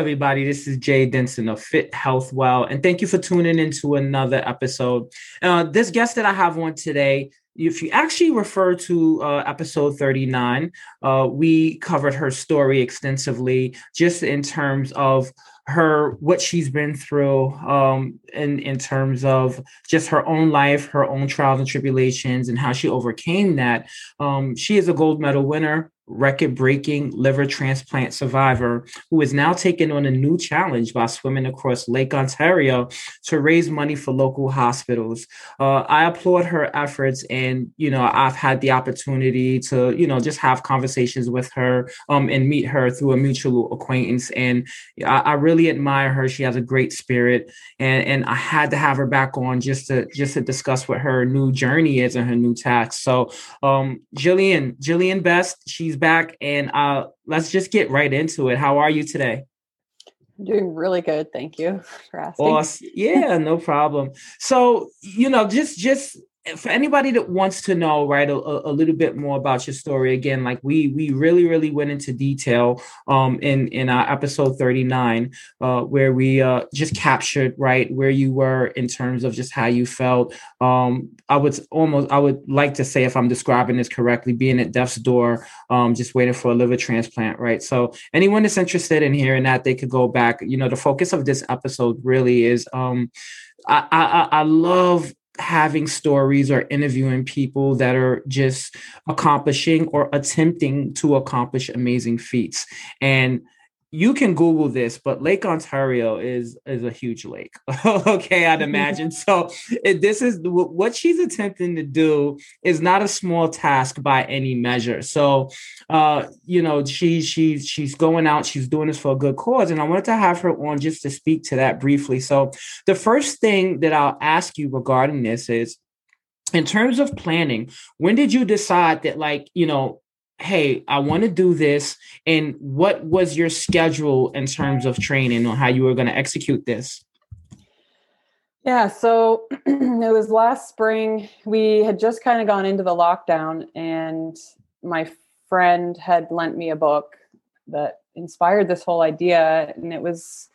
Everybody. This is Jay Denson of Fit Health Well, and thank you for tuning into another episode. Uh, this guest that I have on today, if you actually refer to uh, episode 39, uh, we covered her story extensively, just in terms of her what she's been through um in in terms of just her own life her own trials and tribulations and how she overcame that um she is a gold medal winner record breaking liver transplant survivor who is now taking on a new challenge by swimming across Lake Ontario to raise money for local hospitals. Uh, I applaud her efforts, and you know, I've had the opportunity to, you know, just have conversations with her um, and meet her through a mutual acquaintance. And I, I really admire her. She has a great spirit, and and I had to have her back on just to just to discuss what her new journey is and her new task. So, um, Jillian, Jillian Best, she's back, and uh, let's just get right into it. How are you today? I'm doing really good. Thank you for asking. Awesome. Yeah, no problem. So, you know, just just for anybody that wants to know right a, a, little bit more about your story again like we we really really went into detail um in in our episode 39 uh where we uh just captured right where you were in terms of just how you felt. Um i would almost i would like to say if i'm describing this correctly being at death's door um just waiting for a liver transplant right? So anyone that's interested in hearing that they could go back. You know the focus of this episode really is um I, I I love having stories or interviewing people that are just accomplishing or attempting to accomplish amazing feats. And you can Google this, but Lake Ontario is is a huge lake. okay, I'd imagine. so it, this is what she's attempting to do is not a small task by any measure. So, uh, you know, she she she's going out. She's doing this for a good cause, and I wanted to have her on just to speak to that briefly. So, the first thing that I'll ask you regarding this is in terms of planning when did you decide that like you know hey i want to do this and what was your schedule in terms of training or how you were going to execute this? Yeah so it was last spring. We had just kind of gone into the lockdown and my friend had lent me a book that inspired this whole idea and it was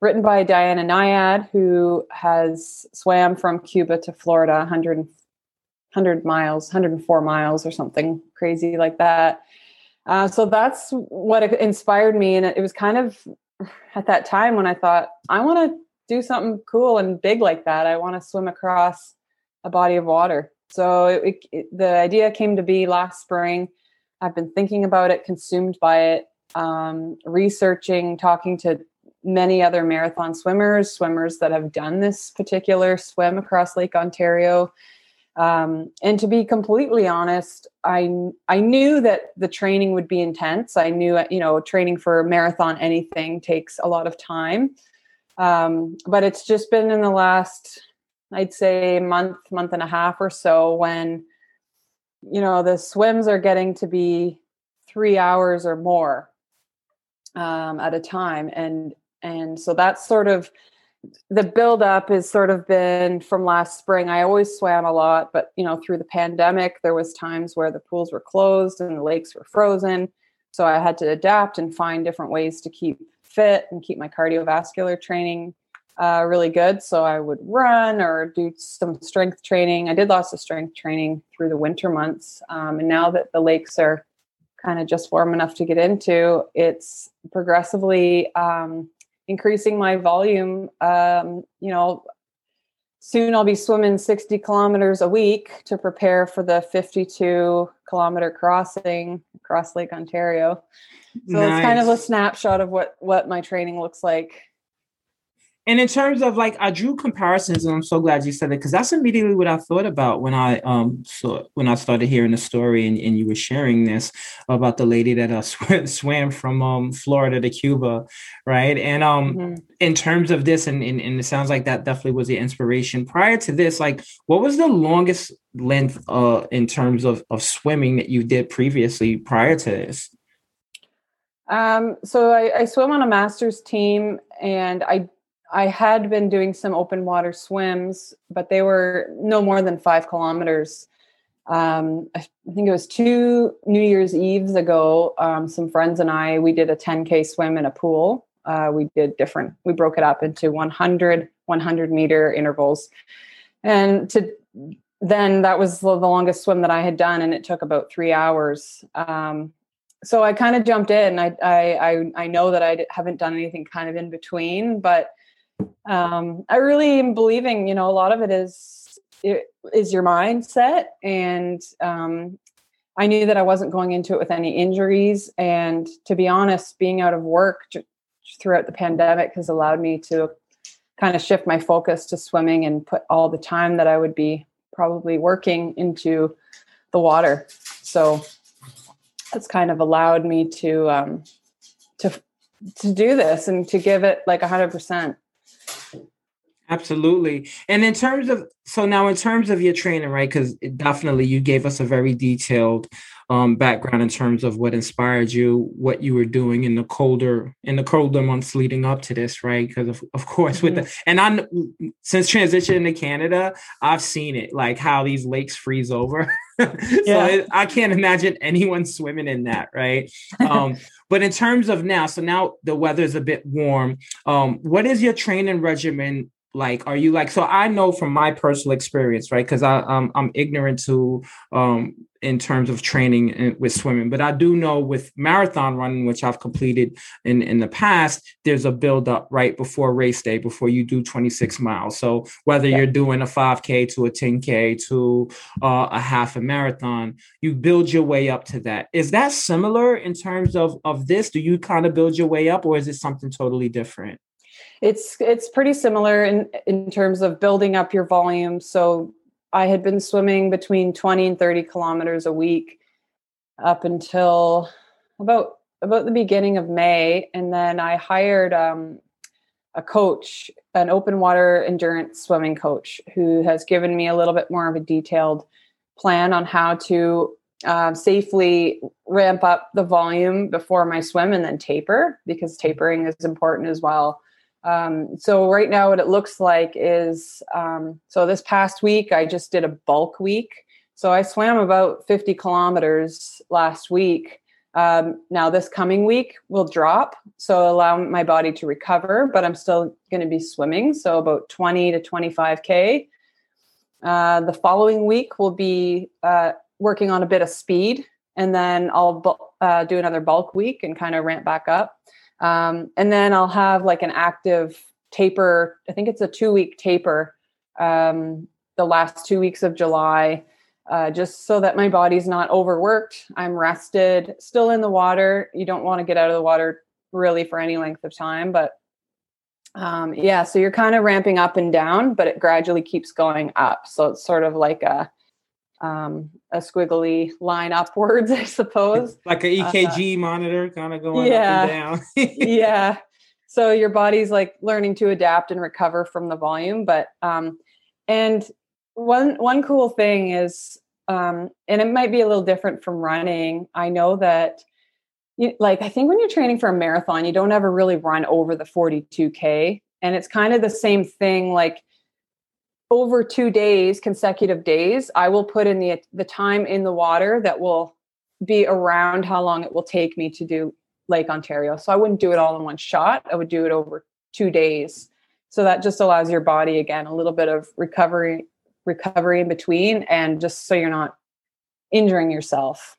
written by diana nyad who has swam from cuba to florida 100 100 miles, 104 miles or something crazy like that. Uh, so that's what inspired me. And it was kind of at that time when I thought, I want to do something cool and big like that. I want to swim across a body of water. So it, it, the idea came to be last spring. I've been thinking about it, consumed by it, um, researching, talking to many other marathon swimmers, swimmers that have done this particular swim across Lake Ontario um, and to be completely honest, I I knew that the training would be intense. I knew you know training for a marathon anything takes a lot of time, um, but it's just been in the last I'd say month month and a half or so when you know the swims are getting to be three hours or more um, at a time, and and so that's sort of the buildup has sort of been from last spring. I always swam a lot, but you know, through the pandemic, there was times where the pools were closed and the lakes were frozen. So I had to adapt and find different ways to keep fit and keep my cardiovascular training uh, really good. So I would run or do some strength training. I did lots of strength training through the winter months. Um, and now that the lakes are kind of just warm enough to get into, it's progressively um, increasing my volume. Um, you know, soon I'll be swimming 60 kilometers a week to prepare for the 52 kilometer crossing across Lake Ontario. So nice. it's kind of a snapshot of what what my training looks like and in terms of like, I drew comparisons, and I'm so glad you said it because that's immediately what I thought about when I um so when I started hearing the story and, and you were sharing this about the lady that uh, sw- swam from um Florida to Cuba, right? And um mm-hmm. in terms of this, and, and and it sounds like that definitely was the inspiration. Prior to this, like, what was the longest length uh in terms of of swimming that you did previously prior to this? Um, so I, I swim on a master's team, and I I had been doing some open water swims, but they were no more than five kilometers. Um, I think it was two New Year's Eves ago. Um, some friends and I we did a 10k swim in a pool Uh, we did different, we broke it up into 100, 100 meter intervals. And to then that was the longest swim that I had done, and it took about three hours. Um, so I kind of jumped in. I, I, I I know that I haven't done anything kind of in between, but um, I really am believing. You know, a lot of it is it is your mindset, and um, I knew that I wasn't going into it with any injuries. And to be honest, being out of work throughout the pandemic has allowed me to kind of shift my focus to swimming and put all the time that I would be probably working into the water. So it's kind of allowed me to um, to to do this and to give it like a hundred percent. Absolutely. And in terms of so now in terms of your training, right? Because definitely you gave us a very detailed um, background in terms of what inspired you, what you were doing in the colder in the colder months leading up to this, right? Because of, of course mm-hmm. with the mm-hmm. and I since transitioning to Canada, I've seen it like how these lakes freeze over. so yeah. it, I can't imagine anyone swimming in that, right? Um, but in terms of now, so now the weather's a bit warm. Um, what is your training regimen like are you like so i know from my personal experience right because i um, i'm ignorant to um in terms of training with swimming but i do know with marathon running which i've completed in in the past there's a build up right before race day before you do 26 miles. So whether yeah. you're doing a 5k to a 10k to uh, a half a marathon you build your way up to that. Is that similar in terms of of this? Do you kind of build your way up or is it something totally different it's it's pretty similar in in terms of building up your volume. So I had been swimming between 20 and 30 kilometers a week up until about about the beginning of May, and then I hired um, a coach, an open water endurance swimming coach, who has given me a little bit more of a detailed plan on how to uh, safely ramp up the volume before my swim and then taper because tapering is important as well. Um, so right now, what it looks like is um, so this past week I just did a bulk week. So I swam about 50 kilometers last week. Um, now this coming week will drop, so allow my body to recover, but I'm still going to be swimming, so about 20 to 25k. Uh, the following week will be uh, working on a bit of speed, and then I'll uh, do another bulk week and kind of ramp back up. Um, and then I'll have like an active taper. I think it's a two week taper um, the last two weeks of July, uh, just so that my body's not overworked. I'm rested, still in the water. You don't want to get out of the water really for any length of time, but um, yeah, so you're kind of ramping up and down, but it gradually keeps going up. So it's sort of like a um, a squiggly line upwards, I suppose. Like an EKG uh, monitor kind of going yeah, up and down. yeah. So your body's like learning to adapt and recover from the volume. But um, and one one cool thing is um, and it might be a little different from running. I know that you, like I think when you're training for a marathon, you don't ever really run over the 42k. And it's kind of the same thing like over two days, consecutive days, I will put in the the time in the water that will be around how long it will take me to do Lake Ontario. So I wouldn't do it all in one shot. I would do it over two days. So that just allows your body again a little bit of recovery recovery in between and just so you're not injuring yourself.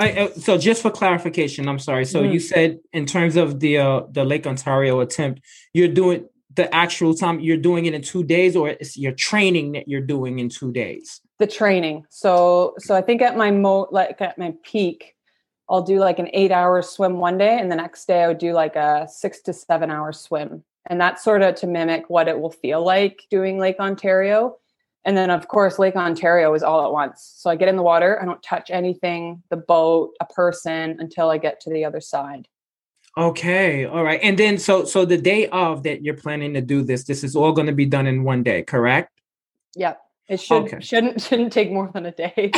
I, uh, so just for clarification, I'm sorry. So mm-hmm. you said in terms of the uh, the Lake Ontario attempt, you're doing the actual time you're doing it in two days or it's your training that you're doing in two days? The training. So so i think at my mo like at my peak i'll do like an eight hour swim one day and the next day i would do like a six to seven hour swim. And that's sort of to mimic what it will feel like doing lake ontario. And then of course lake ontario is all at once. So i get in the water i don't touch anything the boat a person until i get to the other side Okay, all right. And then so so the day of that you're planning to do this, this is all going to be done in one day, correct? Yep. It should okay. shouldn't shouldn't take more than a day.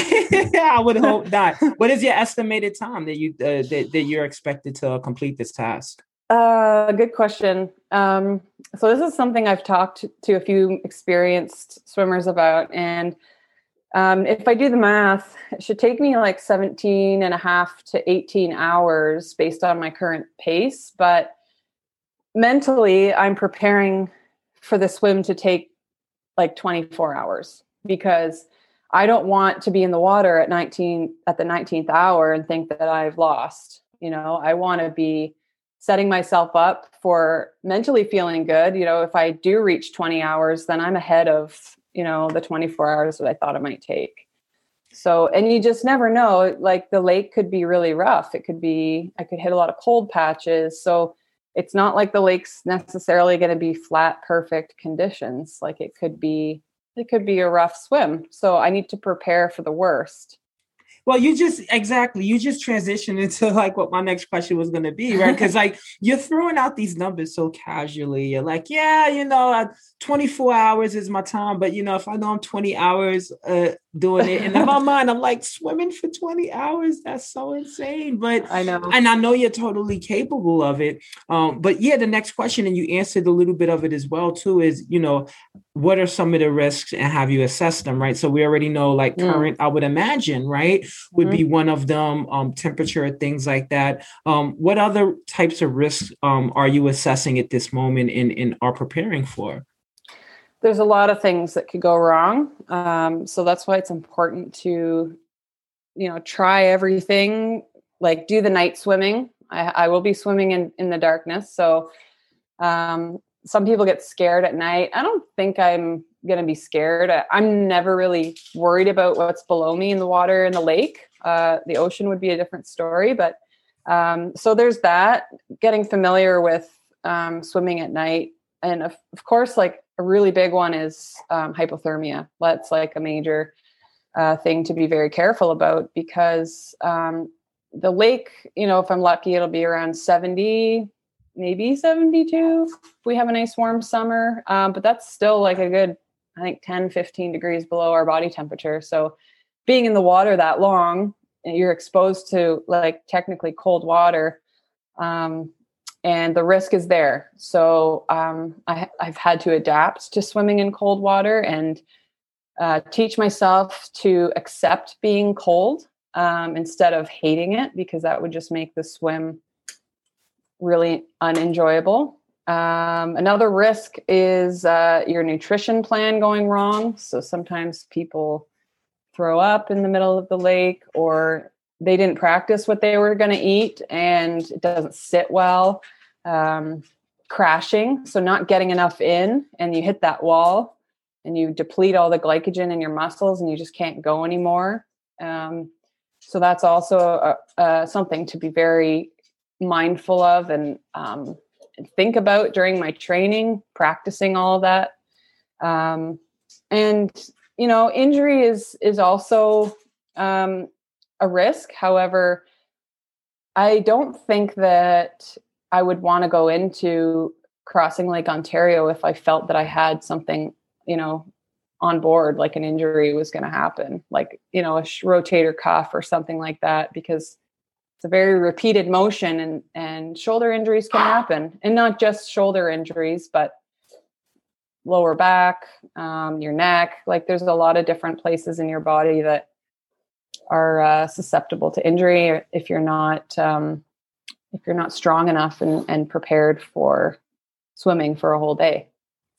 yeah, I would hope not. what is your estimated time that you uh, that, that you're expected to complete this task? Uh, good question. Um, so this is something I've talked to a few experienced swimmers about, and um, if I do the math, it should take me like 17 and a half to 18 hours based on my current pace. But mentally, I'm preparing for the swim to take like 24 hours because I don't want to be in the water at 19 at the 19th hour and think that I've lost. You know, I want to be setting myself up for mentally feeling good. You know, if I do reach 20 hours, then I'm ahead of, you know, the 24 hours that I thought it might take. So, and you just never know. Like the lake could be really rough. It could be, I could hit a lot of cold patches. So, it's not like the lake's necessarily going to be flat, perfect conditions. Like it could be, it could be a rough swim. So, I need to prepare for the worst. Well, you just exactly you just transitioned into like what my next question was going to be, right? Because like you're throwing out these numbers so casually. You're like, yeah, you know, 24 hours is my time, but you know, if I know I'm 20 hours uh, doing it, and in my mind, I'm like swimming for 20 hours. That's so insane. But I know, and I know you're totally capable of it. Um, but yeah, the next question, and you answered a little bit of it as well too, is you know, what are some of the risks and have you assessed them, right? So we already know like mm. current, I would imagine, right? would mm-hmm. be one of them. Um, temperature, things like that. Um, what other types of risks um, are you assessing at this moment and, and are preparing for? There's a lot of things that could go wrong. Um, so that's why it's important to, you know, try everything. Like do the night swimming. I, I will be swimming in in the darkness. So um, some people get scared at night. I don't think I'm going to be scared. I'm never really worried about what's below me in the water in the lake. Uh, the ocean would be a different story, but um, so there's that. Getting familiar with um, swimming at night, and of, of, course, like a really big one is um, hypothermia. That's like a major uh, thing to be very careful about because um, the lake, you know, if I'm lucky, it'll be around 70, maybe 72 if we have a nice warm summer. Um, but that's still like a good I think 10, 15 degrees below our body temperature. So being in the water that long, you're exposed to like technically cold water. Um, and the risk is there. So um, I, have had to adapt to swimming in cold water and uh, teach myself to accept being cold um, instead of hating it because that would just make the swim really unenjoyable. Um, another risk is uh, your nutrition plan going wrong. So sometimes people throw up in the middle of the lake or they didn't practice what they were going to eat and it doesn't sit well. Um, crashing, so not getting enough in, and you hit that wall and you deplete all the glycogen in your muscles and you just can't go anymore. Um, so that's also a, a, something to be very mindful of and um, think about during my training, practicing all that. Um, and you know, injury is is also um, a risk. However, I don't think that I would want to go into crossing Lake Ontario if I felt that I had something, you know, on board, like an injury was going to happen, like you know, a rotator cuff or something like that, because it's a very repeated motion and and shoulder injuries can happen. And not just shoulder injuries but lower back um, your neck like there's a lot of different places in your body that are uh, susceptible to injury if you're not um, if you're not strong enough and, and prepared for swimming for a whole day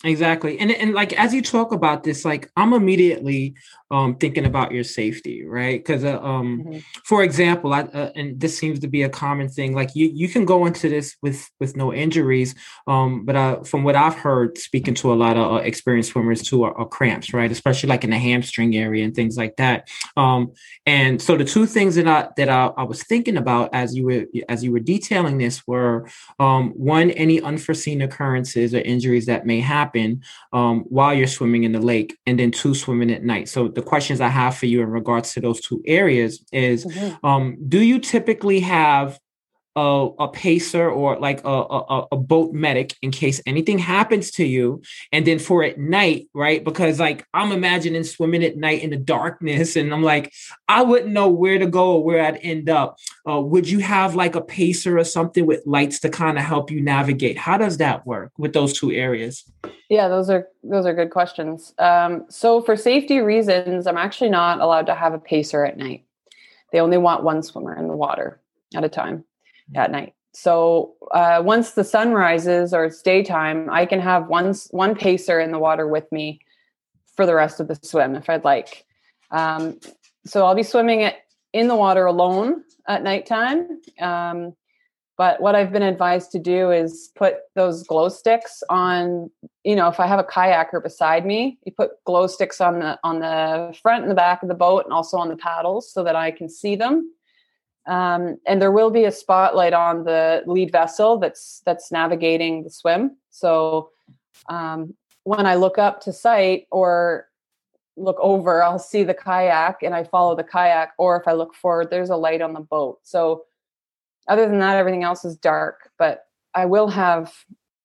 Exactly. And and like as you talk about this, like I'm immediately um thinking about your safety, right? Because uh, um mm-hmm. for example, I uh, and this seems to be a common thing. Like you you can go into this with with no injuries, um, but uh, from what I've heard, speaking to a lot of uh, experienced swimmers too, are, are, cramps, right? Especially like in the hamstring area and things like that. Um, and so the two things that I that I, I was thinking about as you were as you were detailing this were um one any unforeseen occurrences or injuries that may happen happen um, while you're swimming in the lake, and then two swimming at night. So the questions I have for you in regards to those two areas is: mm-hmm. um, Do you typically have a, a pacer or like a, a, a, boat medic in case anything happens to you. And then for at night, right? Because like I'm imagining swimming at night in the darkness, and I'm like, I wouldn't know where to go or where I'd end up. Uh, would you have like a pacer or something with lights to kind of help you navigate? How does that work with those two areas? Yeah, those are those are good questions. Um, so for safety reasons, I'm actually not allowed to have a pacer at night. They only want one swimmer in the water at a time at night. so uh, once the sun rises or it's daytime, I can have one one pacer in the water with me for the rest of the swim if I'd like. Um, so I'll be swimming it in the water alone at nighttime. Um, but what I've been advised to do is put those glow sticks on, you know, if I have a kayaker beside me, you put glow sticks on the on the front and the back of the boat and also on the paddles so that I can see them. Um, and there will be a spotlight on the lead vessel that's that's navigating the swim. So um, when I look up to sight or look over, I'll see the kayak and I follow the kayak. Or if I look forward, there's a light on the boat. So other than that, everything else is dark, but I will have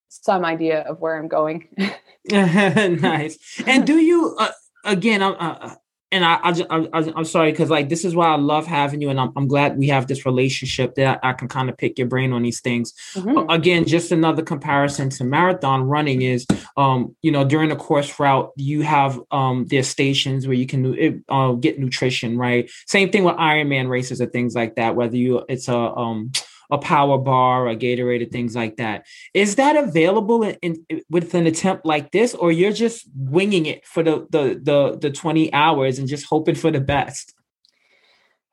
some idea of where I'm going. nice. And do you, uh, again, uh, uh and I, I, I, am sorry because like this is why I love having you, and I'm, I'm glad we have this relationship that I can kind of pick your brain on these things. Mm-hmm. Again, just another comparison to marathon running is, um, you know, during the course route you have um there's stations where you can uh, get nutrition, right? Same thing with Ironman races or things like that. Whether you it's a um a power bar, a Gatorade, or things like that. Is that available in, in, with an attempt like this, or you're just winging it for the the the the 20 hours and just hoping for the best?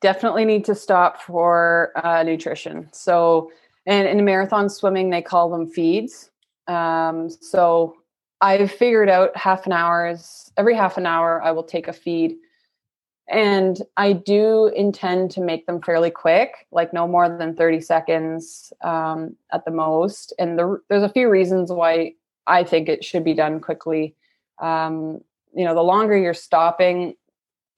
Definitely need to stop for uh, nutrition. So, and in marathon swimming, they call them feeds. Um, so I've figured out half an hour's every half an hour I will take a feed and I do intend to make them fairly quick, like no more than 30 seconds um, at the most. And the, there's a few reasons why I think it should be done quickly. Um, you know, the longer you're stopping,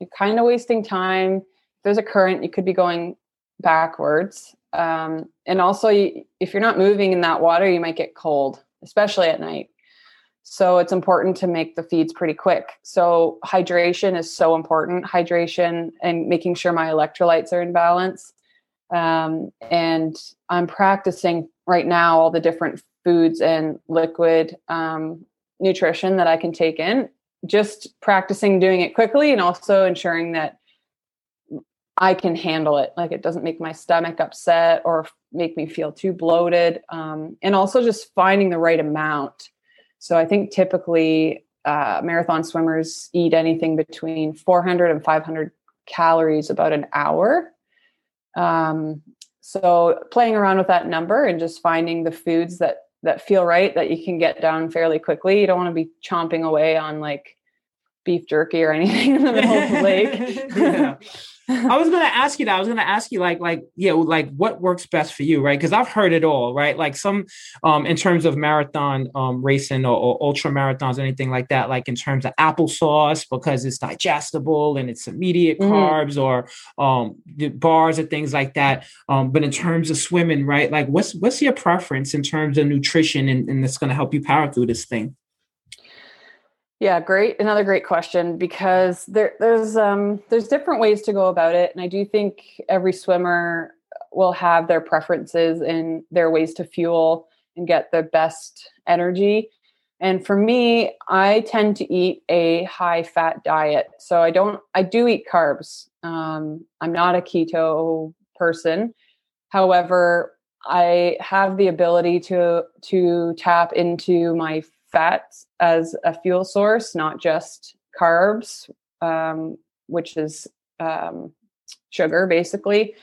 you're kind of wasting time. If there's a current, you could be going backwards. Um, and also, you, if you're not moving in that water, you might get cold, especially at night. So it's important to make the feeds pretty quick. So hydration is so important. Hydration and making sure my electrolytes are in balance. Um, and I'm practicing right now all the different foods and liquid um, nutrition that I can take in. Just practicing doing it quickly and also ensuring that I can handle it. Like it doesn't make my stomach upset or make me feel too bloated. Um, and also just finding the right amount so I think typically uh, marathon swimmers eat anything between 400 and 500 calories about an hour. Um, so playing around with that number and just finding the foods that that feel right that you can get down fairly quickly. You don't want to be chomping away on like beef jerky or anything in the middle of the lake. I was gonna ask you that. I was gonna ask you like like yeah like what works best for you, right? Because I've heard it all, right? Like some um in terms of marathon um racing or, or ultra marathons, anything like that. Like in terms of applesauce because it's digestible and it's immediate mm-hmm. carbs, or um bars or things like that. Um, but in terms of swimming, right? Like what's what's your preference in terms of nutrition and, and that's gonna help you power through this thing? Yeah, great. Another great question because there, there's um, there's different ways to go about it, and I do think every swimmer will have their preferences and their ways to fuel and get the best energy. And for me, I tend to eat a high fat diet, so I don't. I do eat carbs. Um, I'm not a keto person. However, I have the ability to to tap into my fats as a fuel source, not just carbs, um, which is um, sugar basically.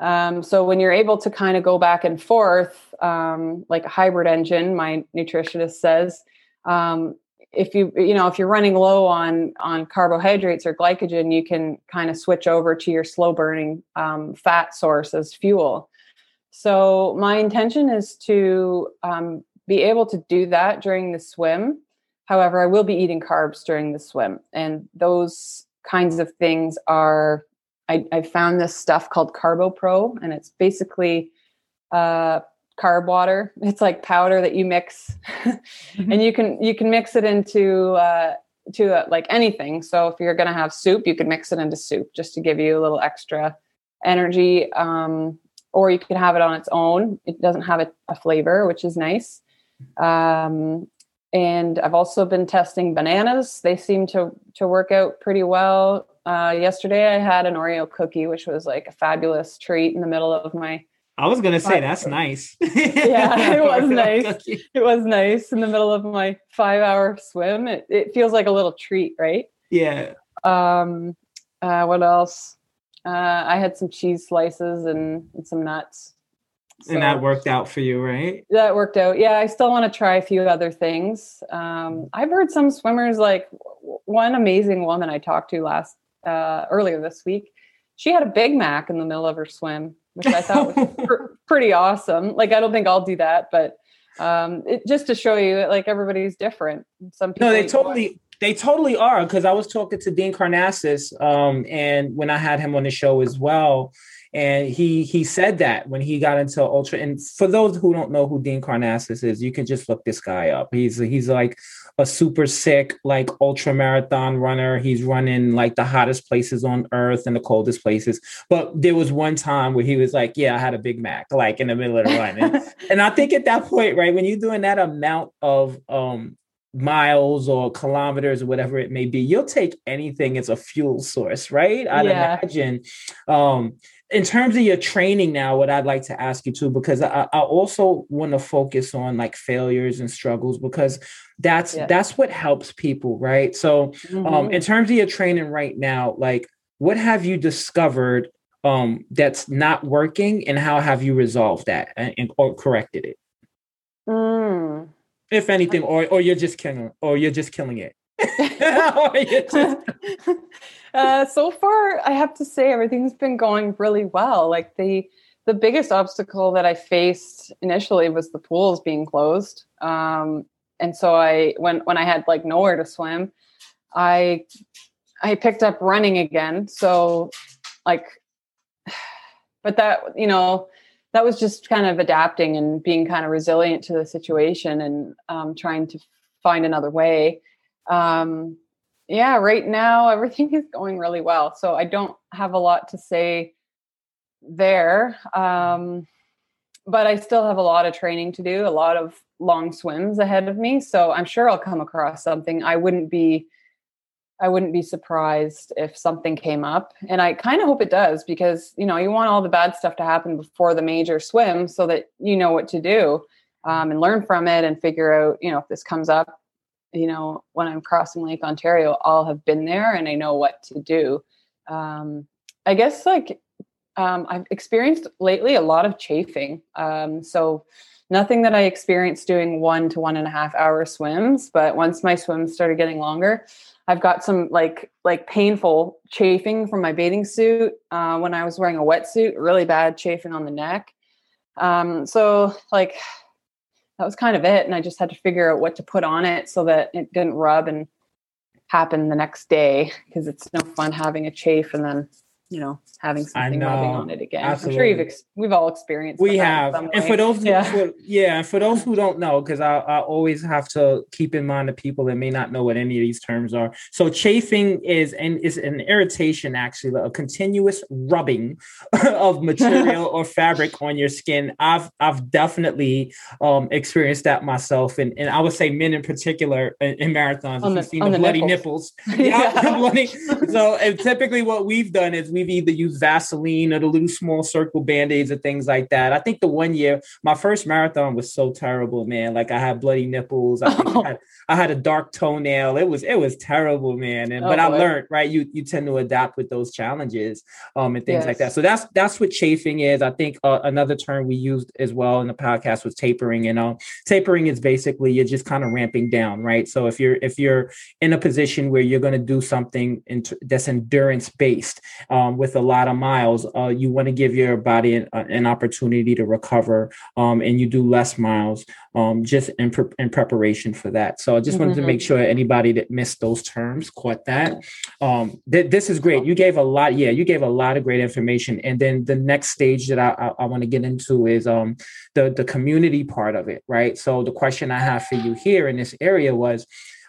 Um, so when you're able to kind of go back and forth, um, like a hybrid engine, my nutritionist says, um, if you you know if you're running low on on carbohydrates or glycogen, you can kind of switch over to your slow burning um, fat source as fuel. So my intention is to um, be able to do that during the swim. However, I will be eating carbs during the swim. And those kinds of things are, I, I found this stuff called CarboPro, and it's basically uh, carb water. It's like powder that you mix, mm-hmm. and you can you can mix it into uh, to uh, like anything. So if you're going to have soup, you can mix it into soup just to give you a little extra energy. Um, or you can have it on its own. It doesn't have a, a flavor, which is nice. Um, and I've also been testing bananas. They seem to to work out pretty well. Uh, yesterday, I had an Oreo cookie, which was like a fabulous treat in the middle of my I was gonna say that's nice. yeah, it was nice. It was nice in the middle of my five hour swim. It it feels like a little treat, right? Yeah. Um uh what else? Uh I had some cheese slices and, and some nuts. So and that worked out for you, right? That worked out. Yeah, I still want to try a few other things. Um, I've heard some swimmers like one amazing woman I talked to last uh, earlier this week. She had a Big Mac in the middle of her swim which I thought was pr- pretty awesome. Like, I don't think I'll do that, but um, it, just to show you that like everybody's different. Some people no, they totally. They totally are because I was talking to Dean Karnazes, um, and when I had him on the show as well, and he he said that when he got into ultra. And for those who don't know who Dean Karnazes is, you can just look this guy up. He's he's like a super sick like ultra marathon runner. He's running like the hottest places on earth and the coldest places. But there was one time where he was like, "Yeah, I had a Big Mac," like in the middle of the run. And, and I think at that point, right, when you're doing that amount of um miles or kilometers or whatever it may be you'll take anything as a fuel source right i'd yeah. imagine um in terms of your training now what i'd like to ask you too because i, I also want to focus on like failures and struggles because that's yeah. that's what helps people right so mm-hmm. um in terms of your training right now like what have you discovered um that's not working and how have you resolved that and, and or corrected it mm. if anything or or you're just killing or you're just killing it uh, so far i have to say everything's been going really well like the the biggest obstacle that i faced initially was the pools being closed um, and so I when when I had like nowhere to swim, I I picked up running again. So like but that you know that was just kind of adapting and being kind of resilient to the situation and um, trying to find another way. Um, yeah, right now everything is going really well. So I don't have a lot to say there. Um, but I still have a lot of training to do, a lot of long swims ahead of me. So I'm sure I'll come across something. I wouldn't be I wouldn't be surprised if something came up. And I kind of hope it does because, you know, you want all the bad stuff to happen before the major swim so that you know what to do um, and learn from it and figure out, you know, if this comes up, you know, when I'm crossing Lake Ontario, I'll have been there and I know what to do. Um, I guess like um, I've experienced lately a lot of chafing. Um, so nothing that I experienced doing one to one and a half hour swims, but once my swims started getting longer, I've got some like like painful chafing from my bathing suit uh, when I was wearing a wetsuit, really bad chafing on the neck. Um, so like that was kind of it, and I just had to figure out what to put on it so that it didn't rub and happen the next day because it's no fun having a chafe and then you know having something rubbing on it again. Absolutely. I'm sure you've ex- we've all experienced. We have, and for those, yeah, for, yeah, for those who don't know, because I, I always have to keep in mind the people that may not know what any of these terms are. So chafing is and is an irritation, actually, a continuous rubbing of material or fabric on your skin. I've I've definitely um, experienced that myself, and and I would say men in particular in, in marathons. On if the, you've seen the, the bloody nipples, nipples. yeah, bloody. So and typically what we've done is we've either used Vaseline or the little small circle band-aids or things like that. I think the one year, my first marathon was so terrible, man. Like I had bloody nipples. I, oh. I, had, I had, a dark toenail. It was it was terrible, man. And oh, but boy. I learned, right? You you tend to adapt with those challenges um and things yes. like that. So that's that's what chafing is. I think uh, another term we used as well in the podcast was tapering. And um, tapering is basically you're just kind of ramping down, right? So if you're if you're in a position where you're going to do something that's endurance based um, with a lot of miles, uh, you want to give your body an, uh, an opportunity to recover, um, and you do less miles um, just in, pre- in preparation for that. So I just wanted mm-hmm. to make sure anybody that missed those terms caught that. Um, th- this is great. You gave a lot. Yeah, you gave a lot of great information. And then the next stage that I, I, I want to get into is um, the the community part of it, right? So the question I have for you here in this area was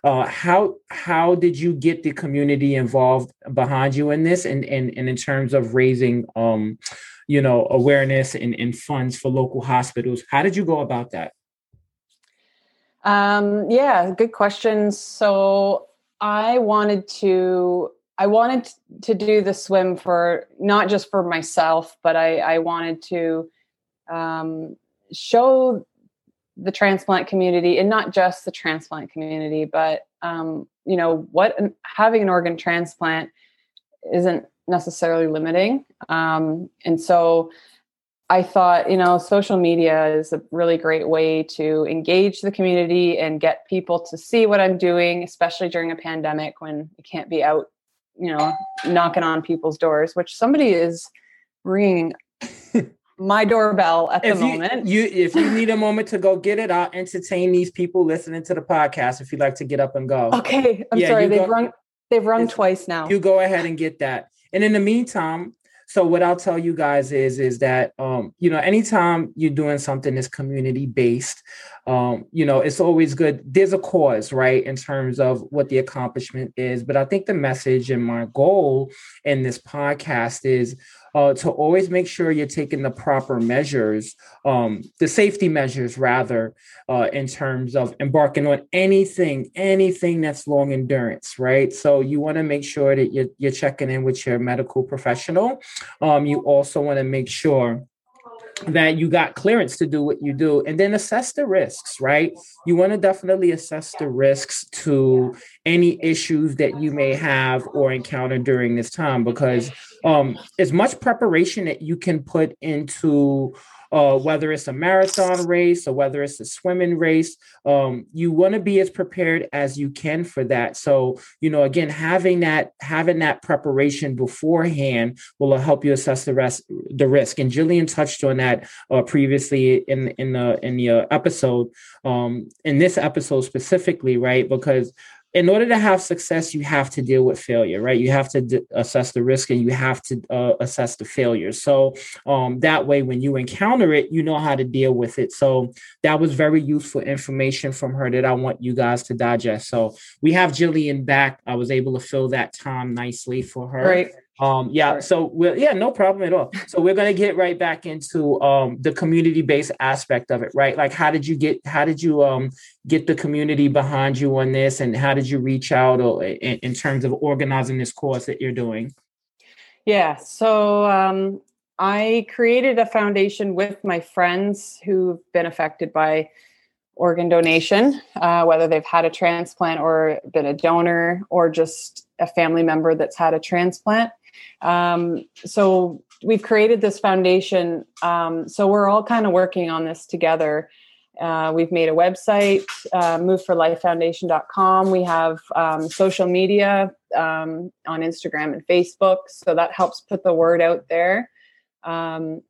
uh, how how did you get the community involved behind you in this, and and, and in terms of raising, um, you know, awareness and, and funds for local hospitals? How did you go about that? Um, yeah, good question. So I wanted to I wanted to do the swim for not just for myself, but I, I wanted to um, show the transplant community and not just the transplant community but um, you know what having an organ transplant isn't necessarily limiting. Um, and so i thought you know social media is a really great way to engage the community and get people to see what i'm doing especially during a pandemic when you can't be out you know knocking on people's doors which somebody is ringing my doorbell at if the you, moment. You, if you need a moment to go get it, I'll entertain these people listening to the podcast. If you'd like to get up and go. Okay, I'm yeah, sorry. They've go, rung. They've rung twice now. You go ahead and get that. And in the meantime, so what I'll tell you guys is is that um, you know anytime you're doing something that's community based, um, you know it's always good. There's a cause, right, in terms of what the accomplishment is. But I think the message and my goal in this podcast is uh, to always make sure you're taking the proper measures, um, the safety measures rather, uh, in terms of embarking on anything, anything that's long endurance, right? So you want to make sure that you're, you're checking in with your medical professional. Um, you also want to make sure that you got clearance to do what you do and then assess the risks right? You want to definitely assess the risks to any issues that you may have or encounter during this time because um as much preparation that you can put into uh, whether it's a marathon race or whether it's a swimming race. Um, you want to be as prepared as you can for that. So, you know, again, having that having that preparation beforehand will help you assess the rest the risk. And Jillian touched on that uh, previously in in the in the episode. Um, in this episode specifically, right? Because in order to have success, you have to deal with failure, right? You have to d- assess the risk and you have to uh, assess the failure. So um, that way, when you encounter it, you know how to deal with it. So that was very useful information from her that I want you guys to digest. So we have Jillian back. I was able to fill that time nicely for her. Right. Um, yeah, Sorry. so we're yeah, no problem at all. So we're gonna get right back into um the community-based aspect of it, right? Like how did you get how did you um get the community behind you on this and how did you reach out or in, in terms of organizing this course that you're doing? Yeah, so um I created a foundation with my friends who've been affected by organ donation, uh, whether they've had a transplant or been a donor or just a family member that's had a transplant. Um, so we've created this foundation. Um, so we're all kind of working on this together. Uh, we've made a website, uh, moveforlifefoundation.com. We have um, social media um, on Instagram and Facebook. So that helps put the word out there. Um,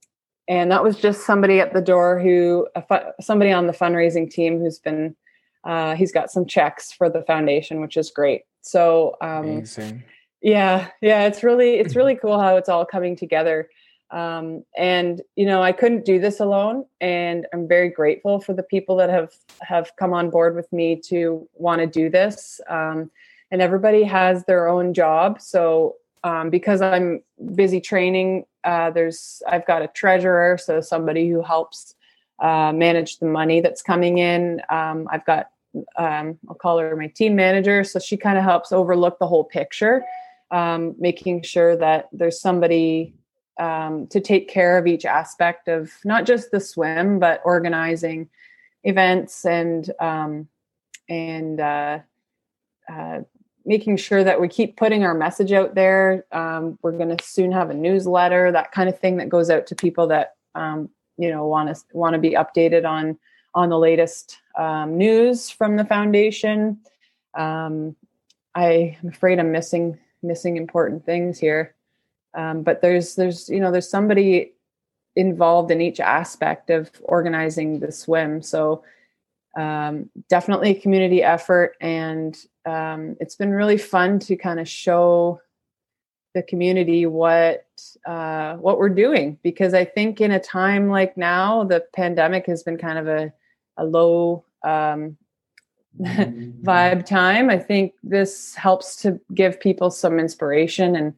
and that was just somebody at the door who, fu- somebody on the fundraising team who's been, uh, he's got some checks for the foundation, which is great. So, um, Amazing yeah yeah it's really it's really cool how it's all coming together um, and you know i couldn't do this alone and i'm very grateful for the people that have have come on board with me to want to do this um, and everybody has their own job so um, because i'm busy training uh, there's i've got a treasurer so somebody who helps uh, manage the money that's coming in um, i've got um, i'll call her my team manager so she kind of helps overlook the whole picture um, making sure that there's somebody um, to take care of each aspect of not just the swim, but organizing events and um, and uh, uh, making sure that we keep putting our message out there. Um, we're going to soon have a newsletter, that kind of thing that goes out to people that um, you know want to want to be updated on on the latest um, news from the foundation. I am afraid I'm missing missing important things here. Um, but there's there's you know there's somebody involved in each aspect of organizing the swim. So um, definitely a community effort, and um, it's been really fun to kind of show the community what uh, what we're doing because I think in a time like now, the pandemic has been kind of a a low um, vibe time. I think this helps to give people some inspiration and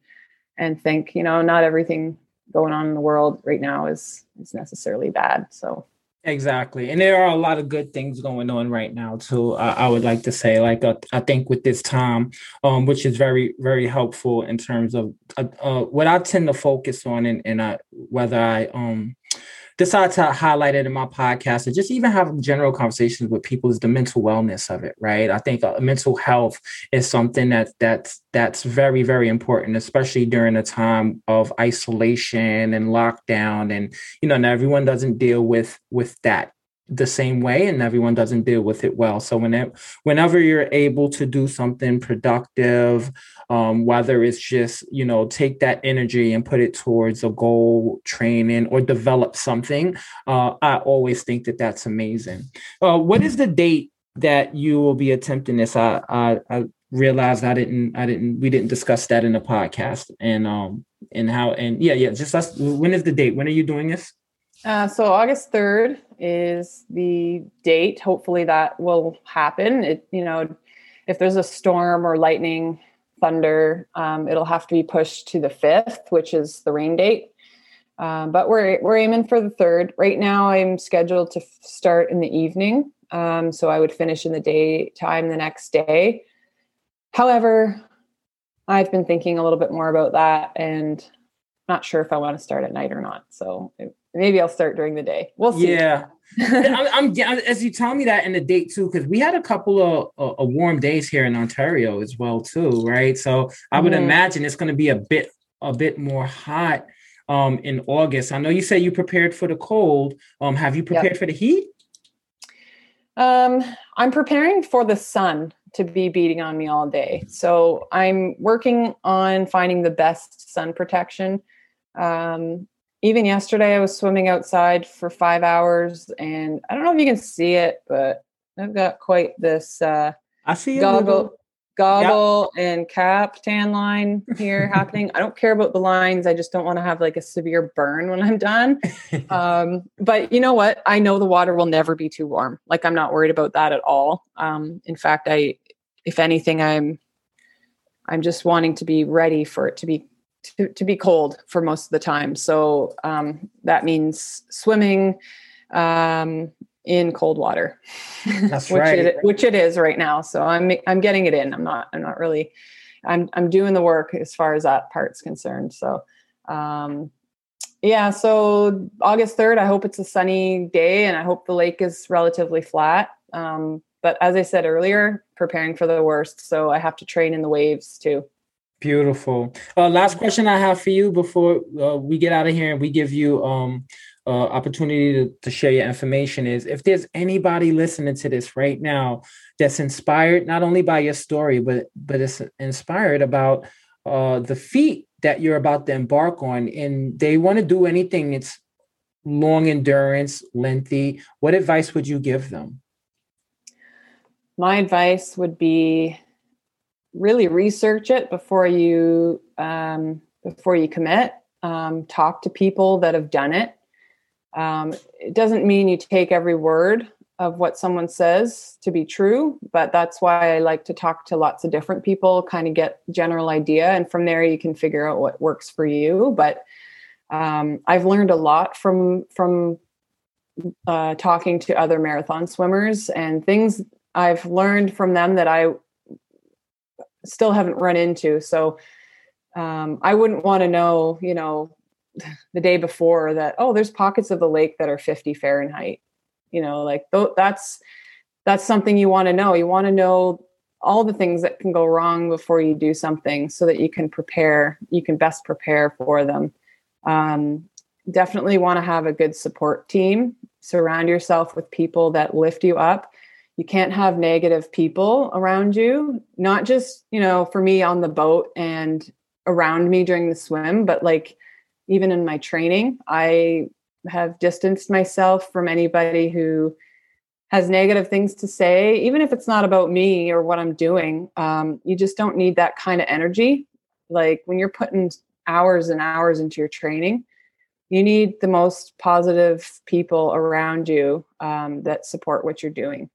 and think, you know, not everything going on in the world right now is is necessarily bad. So Exactly, and there are a lot of good things going on right now too. Uh, I would like to say, like uh, I think with this time, um, which is very very helpful in terms of uh, uh what I tend to focus on, and and I, whether I um decided to highlight it in my podcast and just even have general conversations with people is the mental wellness of it, right? I think uh, mental health is something that that's that's very very important, especially during a time of isolation and lockdown, and you know, and everyone doesn't deal with with that the same way and everyone doesn't deal with it well. So whenever whenever you're able to do something productive um, whether it's just you know take that energy and put it towards a goal training or develop something uh, i always think that that's amazing. Uh, what is the date that you will be attempting this? I i, I realized i didn't i didn't we didn't discuss that in the podcast and um and how and yeah yeah just us when is the date? When are you doing this uh, so August 3rd is the date. Hopefully that will happen. It, you know, if there's a storm or lightning, thunder, um, it'll have to be pushed to the 5th, which is the rain date. Um, but we're, we're aiming for the third. Right now, I'm scheduled to f- start in the evening. Um, so I would finish in the daytime the next day. However, I've been thinking a little bit more about that and not sure if I want to start at night or not. So it, maybe I'll start during the day. We'll see. Yeah. I'm, I'm, as you tell me that in the date too, because we had a couple of uh, warm days here in Ontario as well too, right? So I would mm. imagine it's going to be a bit a bit more hot um, in August. I know you said you prepared for the cold. Um, have you prepared yep. for the heat? Um, I'm preparing for the sun to be beating on me all day. So I'm working on finding the best sun protection. Um, even yesterday I was swimming outside for five hours and I don't know if you can see it, but I've got quite this uh I see goggle goggle yep. and cap tan line here happening. I don't care about the lines. I just don't want to have like a severe burn when I'm done. um, but you know what? I know the water will never be too warm. Like I'm not worried about that at all. Um, in fact, I if anything, I'm I'm just wanting to be ready for it to be to, to be cold for most of the time. So um, that means swimming um, in cold water, That's which right. It, which it is right now. So I'm I'm getting it in. I'm not I'm not really I'm I'm doing the work as far as that part's concerned. So um, yeah. So August third, I hope it's a sunny day, and I hope the lake is relatively flat. Um, but as I said earlier, preparing for the worst. So I have to train in the waves too. Beautiful. Uh, last question I have for you before uh, we get out of here and we give you um uh, opportunity to, to share your information is if there's anybody listening to this right now that's inspired not only by your story but but it's inspired about uh the feat that you're about to embark on and they want to do anything it's long endurance lengthy what advice would you give them my advice would be really research it before you um, before you commit. Um, talk to people that have done it. Um, it doesn't mean you take every word of what someone says to be true, but that's why I like to talk to lots of different people, kind of get general idea, and from there you can figure out what works for you. But um, I've learned a lot from from uh, talking to other marathon swimmers and things I've learned from them that I still haven't run into. So um, I wouldn't want to know, you know, the day before that, oh, there's pockets of the lake that are 50 Fahrenheit. You know, like th- that's that's something you want to know. You want to know all the things that can go wrong before you do something so that you can prepare, you can best prepare for them. Um, definitely want to have a good support team. Surround yourself with people that lift you up you can't have negative people around you not just you know for me on the boat and around me during the swim but like even in my training i have distanced myself from anybody who has negative things to say even if it's not about me or what i'm doing. Um, you just don't need that kind of energy. Like when you're putting hours and hours into your training you need the most positive people around you um, that support what you're doing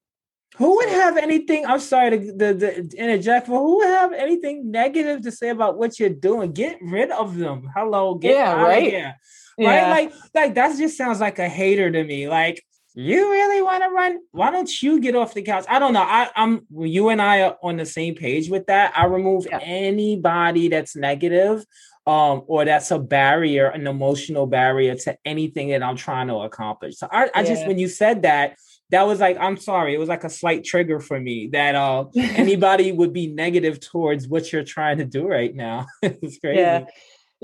who would have anything? I'm sorry to the, the interject, but who would have anything negative to say about what you're doing? Get rid of them. Hello, get yeah, right. Yeah. Right, like, like that just sounds like a hater to me. Like, you really want to run? Why don't you get off the couch? I don't know. I, am you and I are on the same page with that. I remove yeah. anybody that's negative um, or that's a barrier, an emotional barrier to anything that I'm trying to accomplish. So I, I yeah. just when you said that, that was like i'm sorry it was like a slight trigger for me that uh anybody would be negative towards what you're trying to do right now it's crazy yeah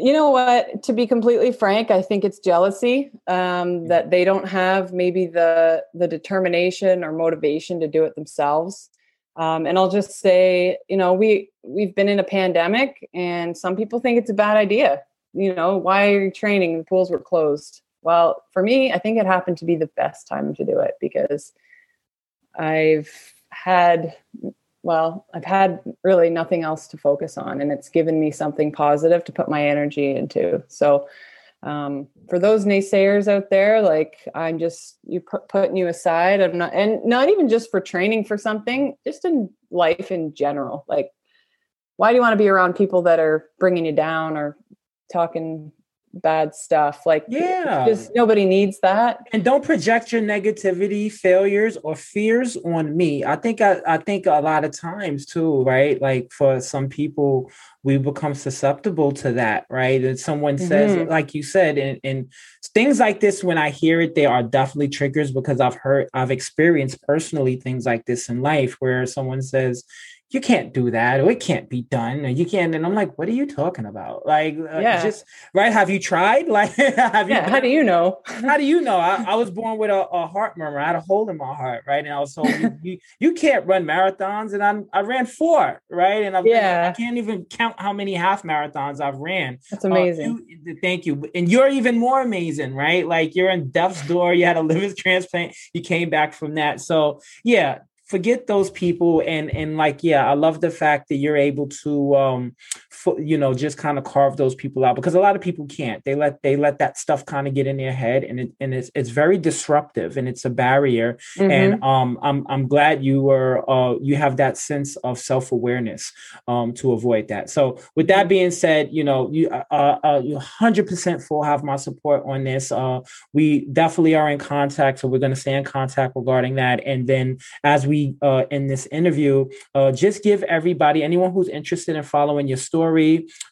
you know what? To be completely frank, I think it's jealousy um, that they don't have maybe the the determination or motivation to do it themselves. Um, and I'll just say, you know, we we've been in a pandemic, and some people think it's a bad idea. You know, why are you training? The pools were closed. Well, for me, I think it happened to be the best time to do it because I've had well, I've had really nothing else to focus on, and it's given me something positive to put my energy into. So, um, for those naysayers out there, like I'm just you put putting you aside. I'm not, and not even just for training for something, just in life in general. Like, why do you want to be around people that are bringing you down or talking bad stuff. Like, yeah, just nobody needs that. And don't project your negativity, failures, or fears on me. I think I, I think a lot of times too, right? Like for some people, we become susceptible to that, right? And someone says, mm-hmm. like you said, and, and things like this, when I hear it, they are definitely triggers because I've heard, I've experienced personally things like this in life where someone says, you can't do that or it can't be done or you can't and i'm like what are you talking about? Like uh, yeah. just right? Have you tried? Like have yeah, you how do you know? how do you know? I, I was born with a, a, heart murmur. I had a hole in my heart right? And i was told you, you, you can't run marathons and i'm i ran four right? And I've, yeah i can't even count how many half marathons i've ran. That's amazing. uh, you, thank you. And you're even more amazing right? Like you're in death's door. You had a liver transplant. You came back from that. So yeah forget those people and and like yeah i love the fact that you're able to um you know just kind of carve those people out because a lot of people can't. They let they let that stuff kind of get in their head and it and it's it's very disruptive and it's a barrier. Mm-hmm. and um i'm i'm glad you were uh you have that sense of self-awareness um to avoid that. So with that being said you know you uh, uh, uh you 100% full have my support on this. Uh we definitely are in contact so we're going to stay in contact regarding that. And then as we uh, in this interview, uh, just give everybody, anyone who's interested in following your story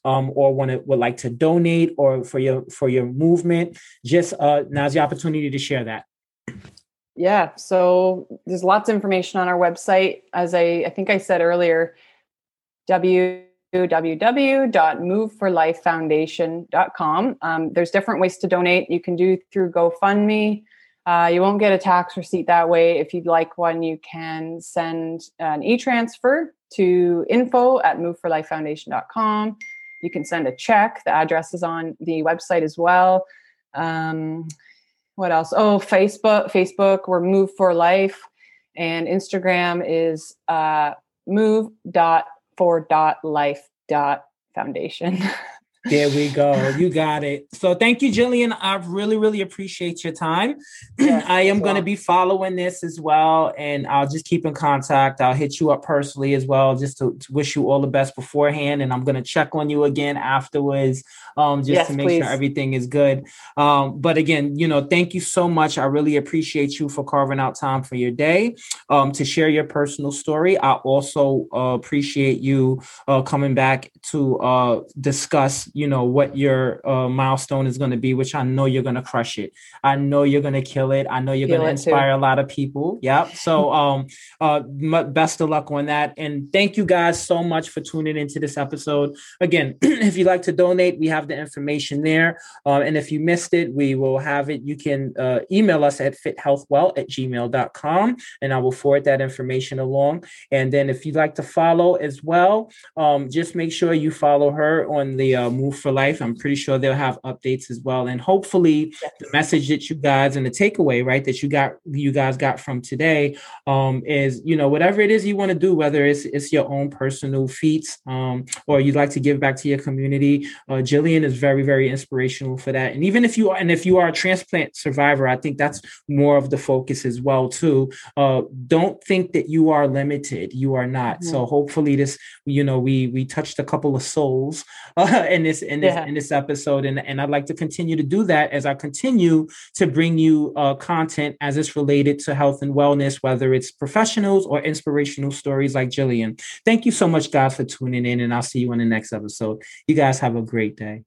um, or want to would like to donate or for your for your movement, just uh, now's the opportunity to share that. Yeah, so there's lots of information on our website. As I, I think I said earlier, www.moveforlifefoundation.com. Um, there's different ways to donate. You can do through GoFundMe. Uh, you won't get a tax receipt that way. If you'd like one, you can send an e-transfer to info at moveforlifefoundation.com. You can send a check. The address is on the website as well. Um, what else? Oh, Facebook. Facebook. We're Move for Life, and Instagram is uh, move dot for dot life dot foundation. There we go. You got it. So thank you, Jillian. I really, really appreciate your time. Yes, I am going to be following this as well, and I'll just keep in contact. I'll hit you up personally as well, just to, to wish you all the best beforehand. And I'm going to check on you again afterwards, um, just yes, to make please. sure everything is good. Um, but again, you know, thank you so much. I really appreciate you for carving out time for your day um, to share your personal story. I also uh, appreciate you uh, coming back to uh, discuss you know what your uh, milestone is going to be which i know you're going to crush it. I know you're going to kill it. I know you're going to inspire too. a lot of people. Yep. So um uh best of luck on that. And thank you guys so much for tuning into this episode. Again if you'd like to donate we have the information there. Um, and if you missed it we will have it. You can uh, email us at fithealthwell at gmail.com and i will forward that information along. And then if you'd like to follow as well um, just make sure you follow her on the uh, Move for Life. I'm pretty sure they'll have updates as well. And hopefully yes. the message that you guys and the takeaway, right, that you got you guys got from today um, is, you know, whatever it is you want to do, whether it's it's your own personal feats um, or you'd like to give back to your community. Uh, Jillian is very, very inspirational for that. And even if you are and if you are a transplant survivor, I think that's more of the focus as well, too. Uh, don't think that you are limited. You are not. Mm-hmm. So hopefully this, you know, we we touched a couple of souls uh, and this in this yeah. in this episode, and and I'd like to continue to do that as I continue to bring you uh, content as it's related to health and wellness, whether it's professionals or inspirational stories like Jillian. Thank you so much, guys, for tuning in, and I'll see you in the next episode. You guys have a great day.